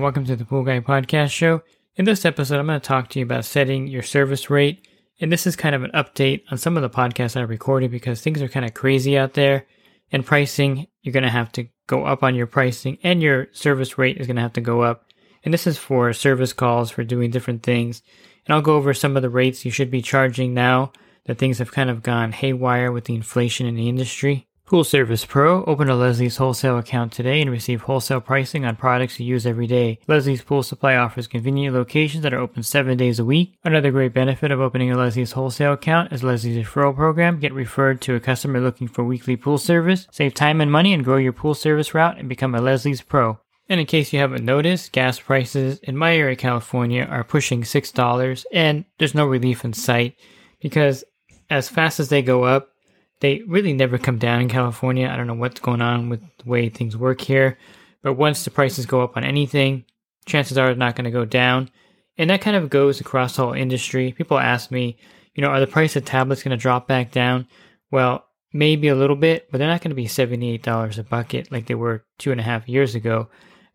And welcome to the Pool Guy Podcast Show. In this episode, I'm going to talk to you about setting your service rate. And this is kind of an update on some of the podcasts I recorded because things are kind of crazy out there. And pricing, you're going to have to go up on your pricing, and your service rate is going to have to go up. And this is for service calls for doing different things. And I'll go over some of the rates you should be charging now that things have kind of gone haywire with the inflation in the industry. Pool Service Pro. Open a Leslie's wholesale account today and receive wholesale pricing on products you use every day. Leslie's Pool Supply offers convenient locations that are open seven days a week. Another great benefit of opening a Leslie's wholesale account is Leslie's referral program. Get referred to a customer looking for weekly pool service. Save time and money and grow your pool service route and become a Leslie's Pro. And in case you haven't noticed, gas prices in my area, California, are pushing $6, and there's no relief in sight because as fast as they go up, they really never come down in California. I don't know what's going on with the way things work here, but once the prices go up on anything, chances are it's not going to go down. And that kind of goes across the whole industry. People ask me, you know, are the price of tablets going to drop back down? Well, maybe a little bit, but they're not going to be $78 a bucket like they were two and a half years ago.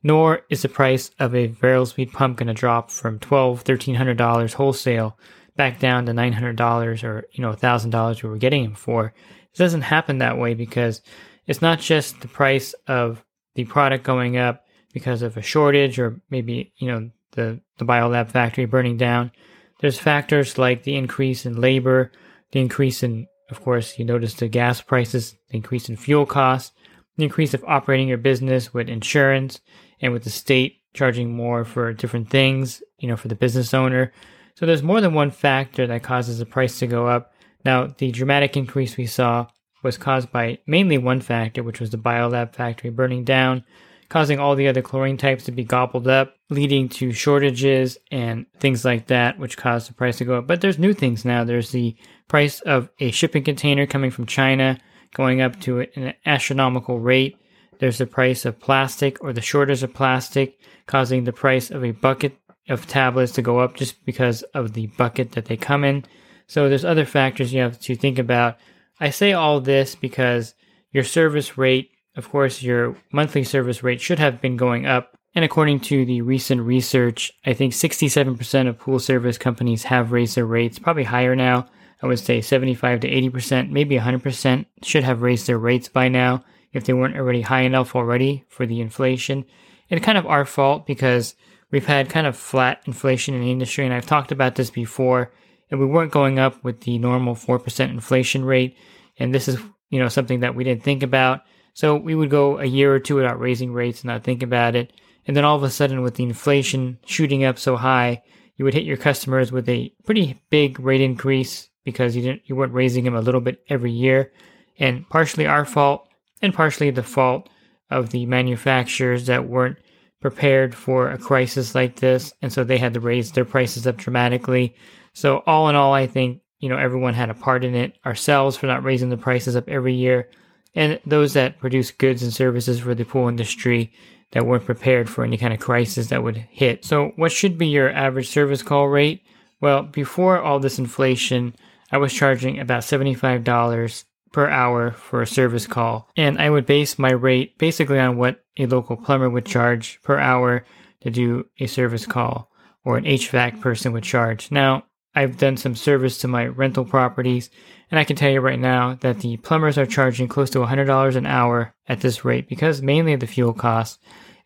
Nor is the price of a variable speed pump going to drop from $1,200, $1,300 wholesale back down to $900 or, you know, $1,000 we were getting them for. It doesn't happen that way because it's not just the price of the product going up because of a shortage or maybe, you know, the, the BioLab factory burning down. There's factors like the increase in labor, the increase in, of course, you notice the gas prices, the increase in fuel costs, the increase of operating your business with insurance and with the state charging more for different things, you know, for the business owner. So there's more than one factor that causes the price to go up. Now, the dramatic increase we saw was caused by mainly one factor, which was the BioLab factory burning down, causing all the other chlorine types to be gobbled up, leading to shortages and things like that, which caused the price to go up. But there's new things now. There's the price of a shipping container coming from China going up to an astronomical rate. There's the price of plastic or the shortage of plastic, causing the price of a bucket of tablets to go up just because of the bucket that they come in. So there's other factors you have to think about. I say all this because your service rate, of course, your monthly service rate should have been going up. And according to the recent research, I think 67% of pool service companies have raised their rates, probably higher now. I would say 75 to 80%, maybe 100% should have raised their rates by now if they weren't already high enough already for the inflation. It's kind of our fault because we've had kind of flat inflation in the industry, and I've talked about this before and we weren't going up with the normal 4% inflation rate. And this is, you know, something that we didn't think about. So we would go a year or two without raising rates and not think about it. And then all of a sudden, with the inflation shooting up so high, you would hit your customers with a pretty big rate increase because you didn't, you weren't raising them a little bit every year. And partially our fault and partially the fault of the manufacturers that weren't prepared for a crisis like this. And so they had to raise their prices up dramatically. So all in all, I think, you know, everyone had a part in it. Ourselves for not raising the prices up every year, and those that produce goods and services for the pool industry that weren't prepared for any kind of crisis that would hit. So what should be your average service call rate? Well, before all this inflation, I was charging about $75 per hour for a service call. And I would base my rate basically on what a local plumber would charge per hour to do a service call or an HVAC person would charge. Now, I've done some service to my rental properties, and I can tell you right now that the plumbers are charging close to $100 an hour at this rate because mainly of the fuel costs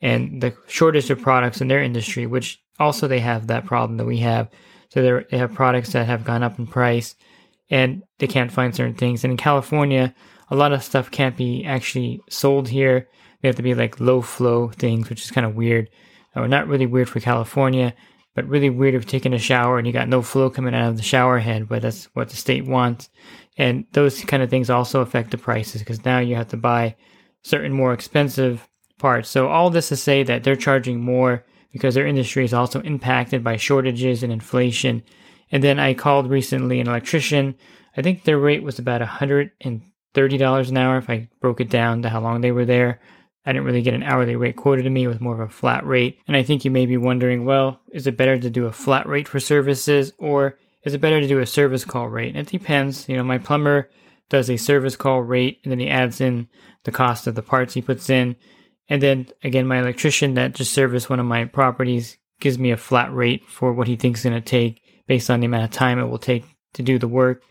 and the shortage of products in their industry, which also they have that problem that we have. So they have products that have gone up in price and they can't find certain things. And in California, a lot of stuff can't be actually sold here. They have to be like low flow things, which is kind of weird. Or not really weird for California, but really weird if you're taking a shower and you got no flow coming out of the shower head, but that's what the state wants. And those kind of things also affect the prices because now you have to buy certain more expensive parts. So all this to say that they're charging more because their industry is also impacted by shortages and inflation. And then I called recently an electrician. I think their rate was about $130 an hour if I broke it down to how long they were there. I didn't really get an hourly rate quoted to me. It was more of a flat rate. And I think you may be wondering, well, is it better to do a flat rate for services or is it better to do a service call rate? And It depends. You know, my plumber does a service call rate and then he adds in the cost of the parts he puts in. And then again, my electrician that just serviced one of my properties gives me a flat rate for what he thinks it's going to take based on the amount of time it will take to do the work.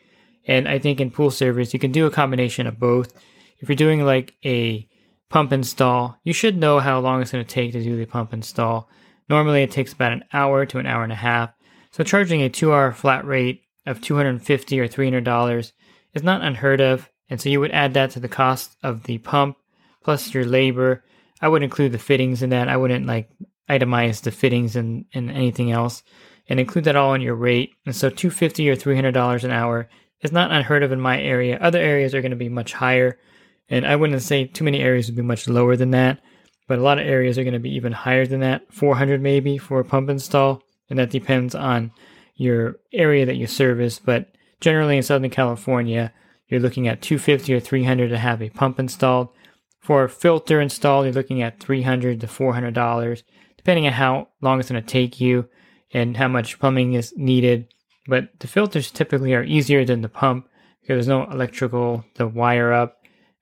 And I think in pool servers, you can do a combination of both. If you're doing like a pump install, you should know how long it's going to take to do the pump install. Normally, it takes about an hour to an hour and a half. So, charging a two hour flat rate of 250 or $300 is not unheard of. And so, you would add that to the cost of the pump plus your labor. I would include the fittings in that. I wouldn't like itemize the fittings and, and anything else and include that all in your rate. And so, 250 or $300 an hour is not unheard of in my area. Other areas are going to be much higher. And I wouldn't say too many areas would be much lower than that, but a lot of areas are going to be even higher than that, 400 maybe for a pump install, and that depends on your area that you service. But generally in Southern California, you're looking at 250 or 300 to have a pump installed. For a filter installed, you're looking at 300 to 400 dollars, depending on how long it's going to take you and how much plumbing is needed. But the filters typically are easier than the pump because there's no electrical to wire up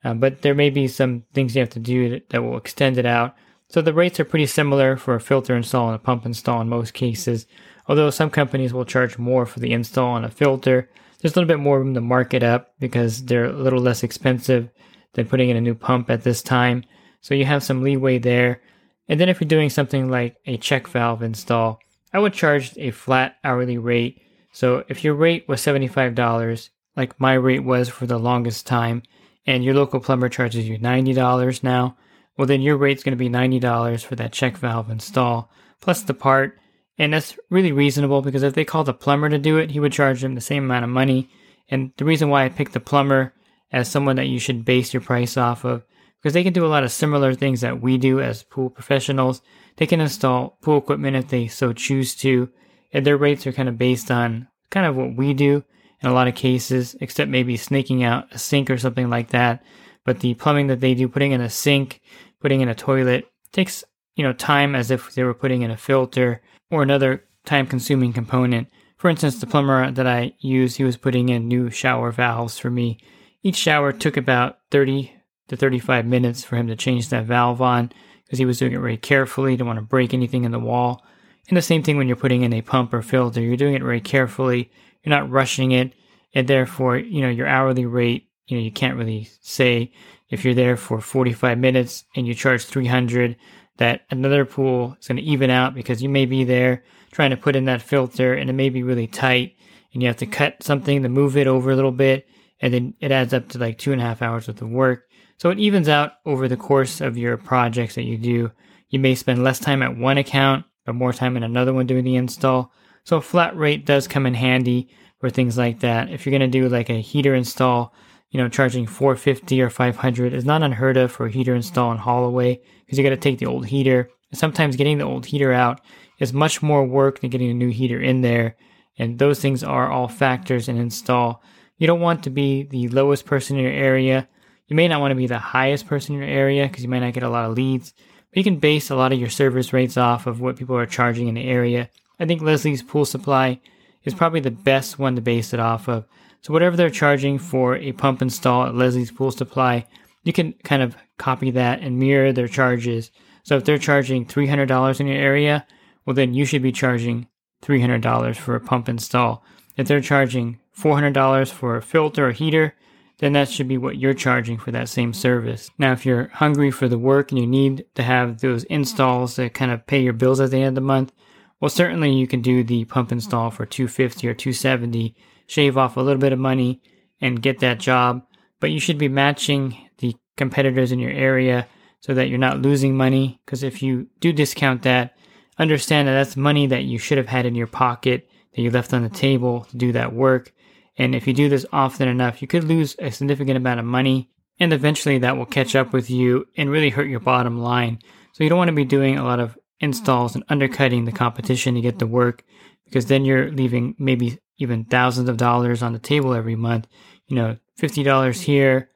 uh, but there may be some things you have to do that, that will extend it out. So the rates are pretty similar for a filter install and a pump install in most cases, although some companies will charge more for the install on a filter. There's a little bit more room to mark it up because they're a little less expensive than putting in a new pump at this time. So you have some leeway there. And then if you're doing something like a check valve install, I would charge a flat hourly rate. So if your rate was $75, like my rate was for the longest time, and your local plumber charges you $90 now, well, then your rate's going to be $90 for that check valve install plus the part. And that's really reasonable because if they called a plumber to do it, he would charge them the same amount of money. And the reason why I picked the plumber as someone that you should base your price off of, because they can do a lot of similar things that we do as pool professionals. They can install pool equipment if they so choose to, and their rates are kind of based on kind of what we do in a lot of cases, except maybe snaking out a sink or something like that. But the plumbing that they do, putting in a sink, putting in a toilet, takes you know time as if they were putting in a filter or another time consuming component. For instance, the plumber that I use, he was putting in new shower valves for me. Each shower took about 30 to 35 minutes for him to change that valve on because he was doing it very carefully, didn't want to break anything in the wall. And the same thing when you're putting in a pump or filter, you're doing it very carefully you're not rushing it, and therefore, you know, your hourly rate, you know, you can't really say if you're there for 45 minutes and you charge 300 that another pool is going to even out because you may be there trying to put in that filter and it may be really tight and you have to cut something to move it over a little bit and then it adds up to like two and a half hours worth of work. So it evens out over the course of your projects that you do. You may spend less time at one account, but more time in another one doing the install. So a flat rate does come in handy for things like that. If you're going to do like a heater install, you know, charging 450 or 500 is not unheard of for a heater install in Holloway because you got to take the old heater. sometimes getting the old heater out is much more work than getting a new heater in there. And those things are all factors in install. You don't want to be the lowest person in your area. You may not want to be the highest person in your area because you might not get a lot of leads. But you can base a lot of your service rates off of what people are charging in the area I think Leslie's Pool Supply is probably the best one to base it off of. So whatever they're charging for a pump install at Leslie's Pool Supply, you can kind of copy that and mirror their charges. So if they're charging $300 in your area, well then you should be charging $300 for a pump install. If they're charging $400 for a filter or heater, then that should be what you're charging for that same service. Now, if you're hungry for the work and you need to have those installs that kind of pay your bills at the end of the month, well, certainly you can do the pump install for 250 or 270, shave off a little bit of money and get that job, but you should be matching the competitors in your area so that you're not losing money because if you do discount that, understand that that's money that you should have had in your pocket that you left on the table to do that work And if you do this often enough, you could lose a significant amount of money and eventually that will catch up with you and really hurt your bottom line. So you don't want to be doing a lot of installs and undercutting the competition to get the work because then you're leaving maybe even thousands of dollars on the table every month. You know, $50 here,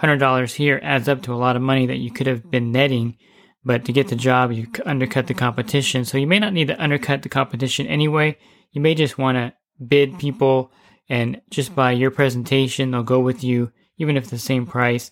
$100 here adds up to a lot of money that you could have been netting. But to get the job, you undercut the competition. So you may not need to undercut the competition anyway. You may just want to bid people and just by mm-hmm. your presentation, they'll go with you, even if the same price.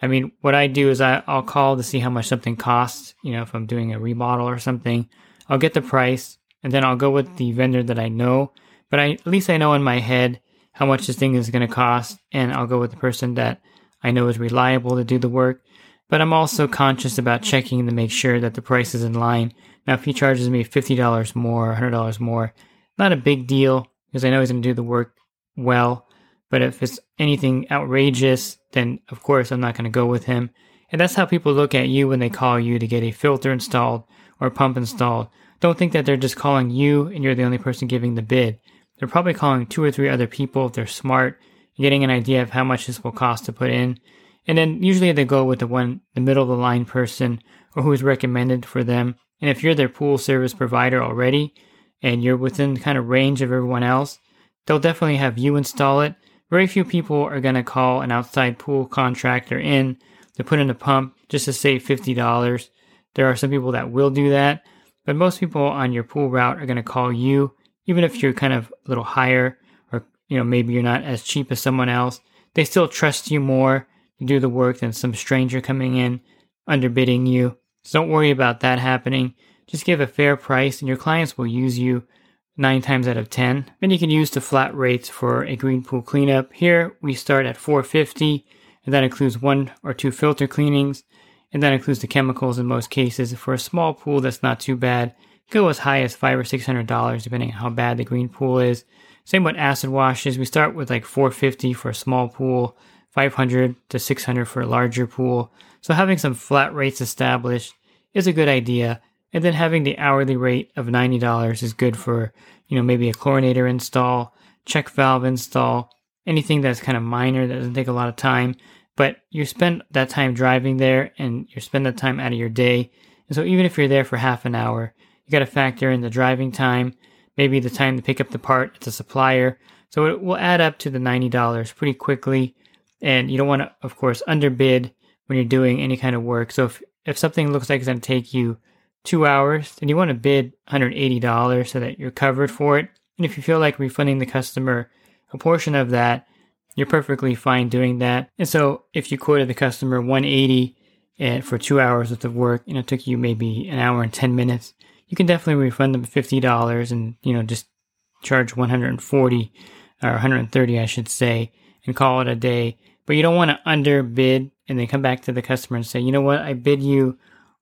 I mean, what I do is I, I'll call to see how much something costs. You know, if I'm doing a remodel or something, I'll get the price and then I'll go with the mm-hmm. vendor that I know. But I, at least I know in my head how much this thing is going to cost, and I'll go with the person that I know is reliable to do the work. But I'm also mm-hmm. conscious about checking to make sure that the price is in line. Now, if he charges me $50 more, $100 more, not a big deal because I know he's going to do the work well. But if it's anything outrageous, then of course I'm not going to go with him. And that's how people look at you when they call you to get a filter installed or pump installed. Don't think that they're just calling you and you're the only person giving the bid. They're probably calling two or three other people if they're smart, getting an idea of how much this will cost to put in. And then usually they go with the one, the middle of the line person or who is recommended for them. And if you're their pool service provider already and you're within kind of range of everyone else, they'll definitely have you install it very few people are going to call an outside pool contractor in to put in a pump just to save $50. There are some people that will do that, but most people on your pool route are going to call you, even if you're kind of a little higher or, you know, maybe you're not as cheap as someone else. They still trust you more to do the work than some stranger coming in underbidding you. So don't worry about that happening. Just give a fair price and your clients will use you nine times out of 10. Then you can use the flat rates for a green pool cleanup. Here we start at 450 and that includes one or two filter cleanings and that includes the chemicals in most cases. For a small pool, that's not too bad. Go as high as five or six hundred dollars depending on how bad the green pool is. Same with acid washes. We start with like 450 for a small pool, 500 to 600 for a larger pool. So having some flat rates established is a good idea. And then having the hourly rate of $90 is good for, you know, maybe a chlorinator install, check valve install, anything that's kind of minor that doesn't take a lot of time. But you spend that time driving there and you spend that time out of your day. And so even if you're there for half an hour, you got to factor in the driving time, maybe the time to pick up the part at the supplier. So it will add up to the $90 pretty quickly. And you don't want to, of course, underbid when you're doing any kind of work. So if, if something looks like it's going to take you two hours, then you want to bid $180 so that you're covered for it. And if you feel like refunding the customer a portion of that, you're perfectly fine doing that. And so if you quoted the customer 180 and for two hours worth of work, and it took you maybe an hour and 10 minutes, you can definitely refund them $50 and, you know, just charge 140 or 130, I should say, and call it a day. But you don't want to underbid and then come back to the customer and say, you know what, I bid you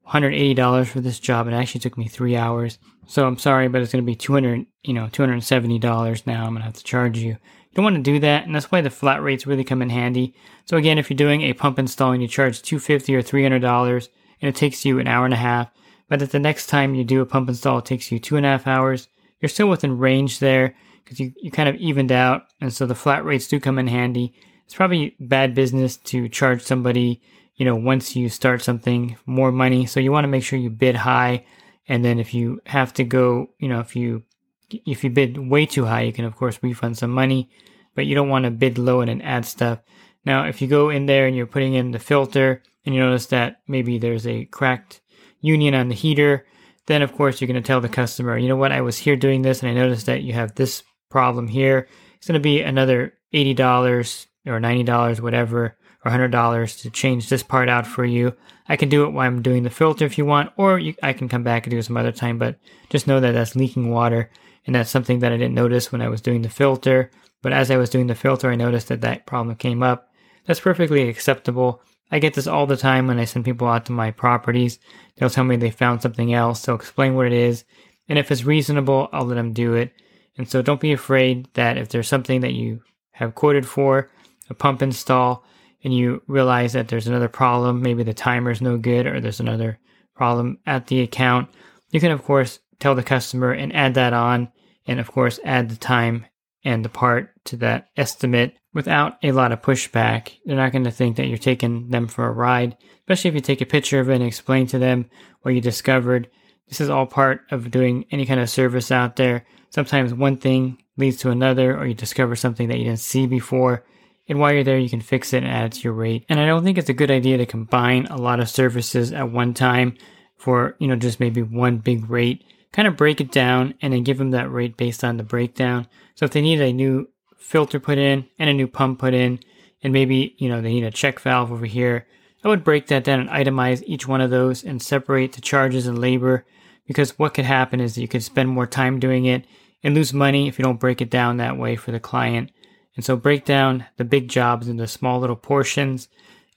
$180 for this job. It actually took me three hours. So I'm sorry, but it's going to be 200, you know, $270 now. I'm going to have to charge you. You don't want to do that. And that's why the flat rates really come in handy. So again, if you're doing a pump install and you charge 250 or $300 and it takes you an hour and a half, but at the next time you do a pump install, it takes you two and a half hours, you're still within range there because you, you kind of evened out. And so the flat rates do come in handy. It's probably bad business to charge somebody you know, once you start something, more money. So you want to make sure you bid high. And then if you have to go, you know, if you, if you bid way too high, you can of course refund some money, but you don't want to bid low and then add stuff. Now, if you go in there and you're putting in the filter and you notice that maybe there's a cracked union on the heater, then of course you're going to tell the customer, you know what, I was here doing this and I noticed that you have this problem here. It's going to be another $80 or $90, whatever, or $100 to change this part out for you. I can do it while I'm doing the filter if you want, or you, I can come back and do it some other time, but just know that that's leaking water, and that's something that I didn't notice when I was doing the filter. But as I was doing the filter, I noticed that that problem came up. That's perfectly acceptable. I get this all the time when I send people out to my properties. They'll tell me they found something else, so explain what it is. And if it's reasonable, I'll let them do it. And so don't be afraid that if there's something that you have quoted for, a pump install, and you realize that there's another problem, maybe the timer's no good or there's another problem at the account, you can of course tell the customer and add that on and of course add the time and the part to that estimate without a lot of pushback. They're not going to think that you're taking them for a ride, especially if you take a picture of it and explain to them what you discovered. This is all part of doing any kind of service out there. Sometimes one thing leads to another, or you discover something that you didn't see before. And while you're there, you can fix it and add it to your rate. And I don't think it's a good idea to combine a lot of services at one time for, you know, just maybe one big rate. Kind of break it down and then give them that rate based on the breakdown. So if they need a new filter put in and a new pump put in, and maybe, you know, they need a check valve over here, I would break that down and itemize each one of those and separate the charges and labor because what could happen is you could spend more time doing it and lose money if you don't break it down that way for the client. And so break down the big jobs into small little portions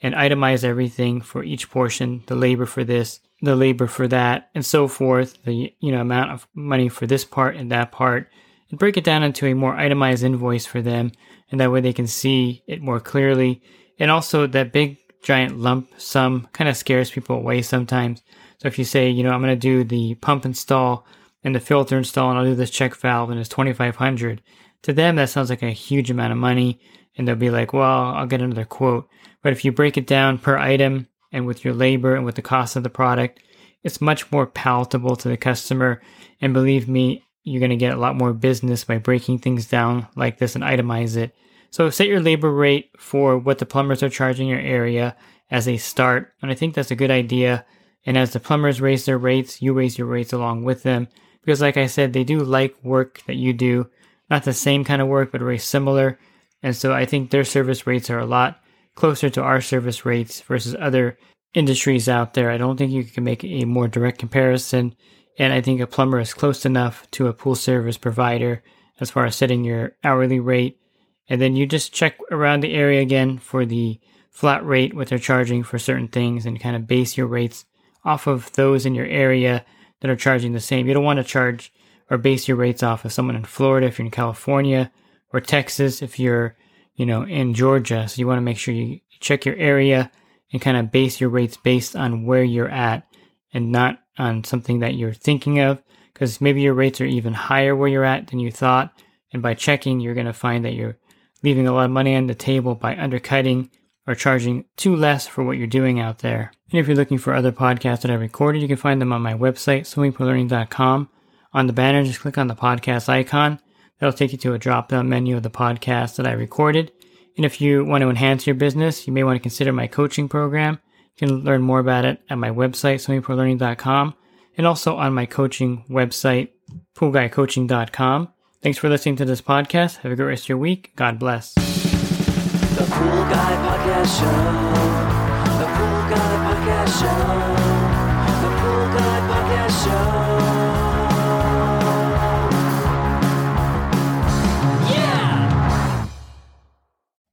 and itemize everything for each portion, the labor for this, the labor for that, and so forth, the you know amount of money for this part and that part, and break it down into a more itemized invoice for them, and that way they can see it more clearly. And also that big giant lump sum kind of scares people away sometimes. So if you say, you know, I'm going to do the pump install and the filter install and I'll do this check valve and it's 2500 to them that sounds like a huge amount of money and they'll be like, well, I'll get another quote. But if you break it down per item and with your labor and with the cost of the product, it's much more palatable to the customer. And believe me, you're going to get a lot more business by breaking things down like this and itemize it. So set your labor rate for what the plumbers are charging your area as a start. And I think that's a good idea. And as the plumbers raise their rates, you raise your rates along with them. Because like I said, they do like work that you do. Not the same kind of work, but very similar. And so I think their service rates are a lot closer to our service rates versus other industries out there. I don't think you can make a more direct comparison. And I think a plumber is close enough to a pool service provider as far as setting your hourly rate. And then you just check around the area again for the flat rate, what they're charging for certain things, and kind of base your rates off of those in your area that are charging the same. You don't want to charge or base your rates off of someone in Florida if you're in California or Texas if you're, you know, in Georgia. So you want to make sure you check your area and kind of base your rates based on where you're at and not on something that you're thinking of because maybe your rates are even higher where you're at than you thought. And by checking, you're going to find that you're leaving a lot of money on the table by undercutting or charging too less for what you're doing out there. And if you're looking for other podcasts that I recorded, you can find them on my website, swimmingpoollearning.com. On the banner, just click on the podcast icon. That'll take you to a drop down menu of the podcast that I recorded. And if you want to enhance your business, you may want to consider my coaching program. You can learn more about it at my website, swimmingpoollearning.com, and also on my coaching website, poolguycoaching.com. Thanks for listening to this podcast. Have a great rest of your week. God bless. The Pool Guy Podcast Show. The Pool Guy Podcast Show.